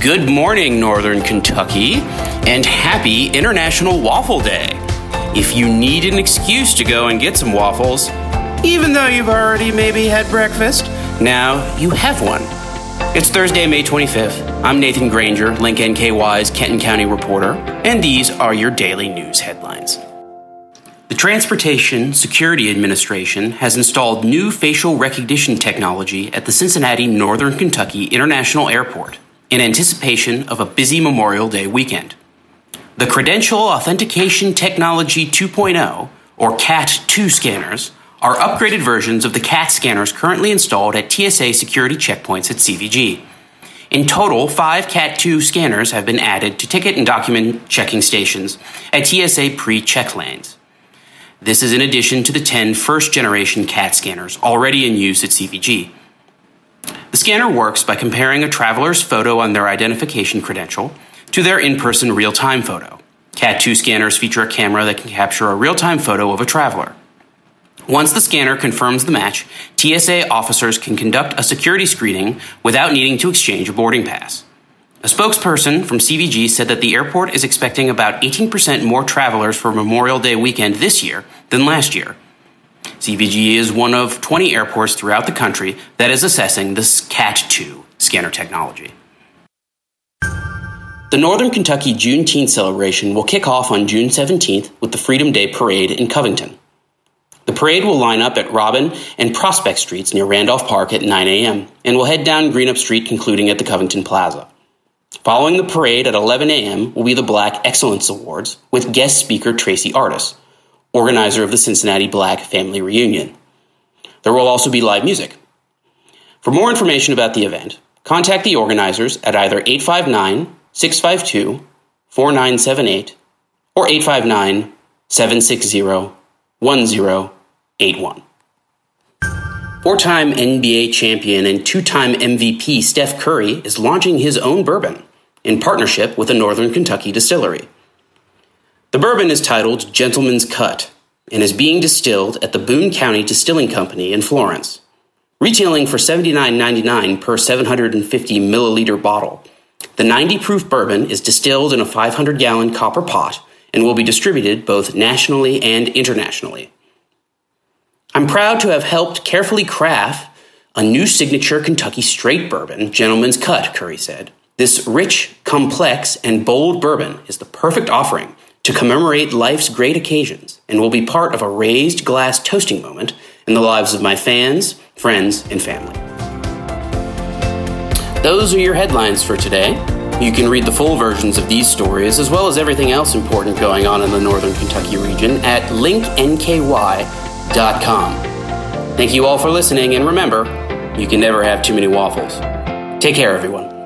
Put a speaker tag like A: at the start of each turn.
A: Good morning, Northern Kentucky, and happy International Waffle Day. If you need an excuse to go and get some waffles, even though you've already maybe had breakfast, now you have one. It's Thursday, May 25th. I'm Nathan Granger, Link NKY's Kenton County reporter, and these are your daily news headlines. The Transportation Security Administration has installed new facial recognition technology at the Cincinnati Northern Kentucky International Airport in anticipation of a busy Memorial Day weekend. The Credential Authentication Technology 2.0, or CAT 2 scanners, are upgraded versions of the CAT scanners currently installed at TSA security checkpoints at CVG. In total, five CAT 2 scanners have been added to ticket and document checking stations at TSA pre check lanes. This is in addition to the 10 first generation CAT scanners already in use at CVG. Scanner works by comparing a traveler's photo on their identification credential to their in person real time photo. CAT 2 scanners feature a camera that can capture a real time photo of a traveler. Once the scanner confirms the match, TSA officers can conduct a security screening without needing to exchange a boarding pass. A spokesperson from CVG said that the airport is expecting about 18% more travelers for Memorial Day weekend this year than last year. CVG is one of 20 airports throughout the country that is assessing this CAT 2 scanner technology. The Northern Kentucky Juneteenth celebration will kick off on June 17th with the Freedom Day Parade in Covington. The parade will line up at Robin and Prospect Streets near Randolph Park at 9 a.m. and will head down Greenup Street, concluding at the Covington Plaza. Following the parade at 11 a.m. will be the Black Excellence Awards with guest speaker Tracy Artis, organizer of the Cincinnati Black Family Reunion. There will also be live music. For more information about the event, contact the organizers at either 859 652 4978 or 859 760 1081. Four time NBA champion and two time MVP Steph Curry is launching his own bourbon in partnership with a Northern Kentucky distillery. The bourbon is titled Gentleman's Cut and is being distilled at the Boone County Distilling Company in Florence. Retailing for $79.99 per 750 milliliter bottle, the 90 proof bourbon is distilled in a 500 gallon copper pot and will be distributed both nationally and internationally. I'm proud to have helped carefully craft a new signature Kentucky straight bourbon, Gentleman's Cut, Curry said. This rich, complex, and bold bourbon is the perfect offering to commemorate life's great occasions and will be part of a raised glass toasting moment in the lives of my fans, friends, and family. Those are your headlines for today. You can read the full versions of these stories, as well as everything else important going on in the Northern Kentucky region, at linknky.com Thank you all for listening, and remember, you can never have too many waffles. Take care, everyone.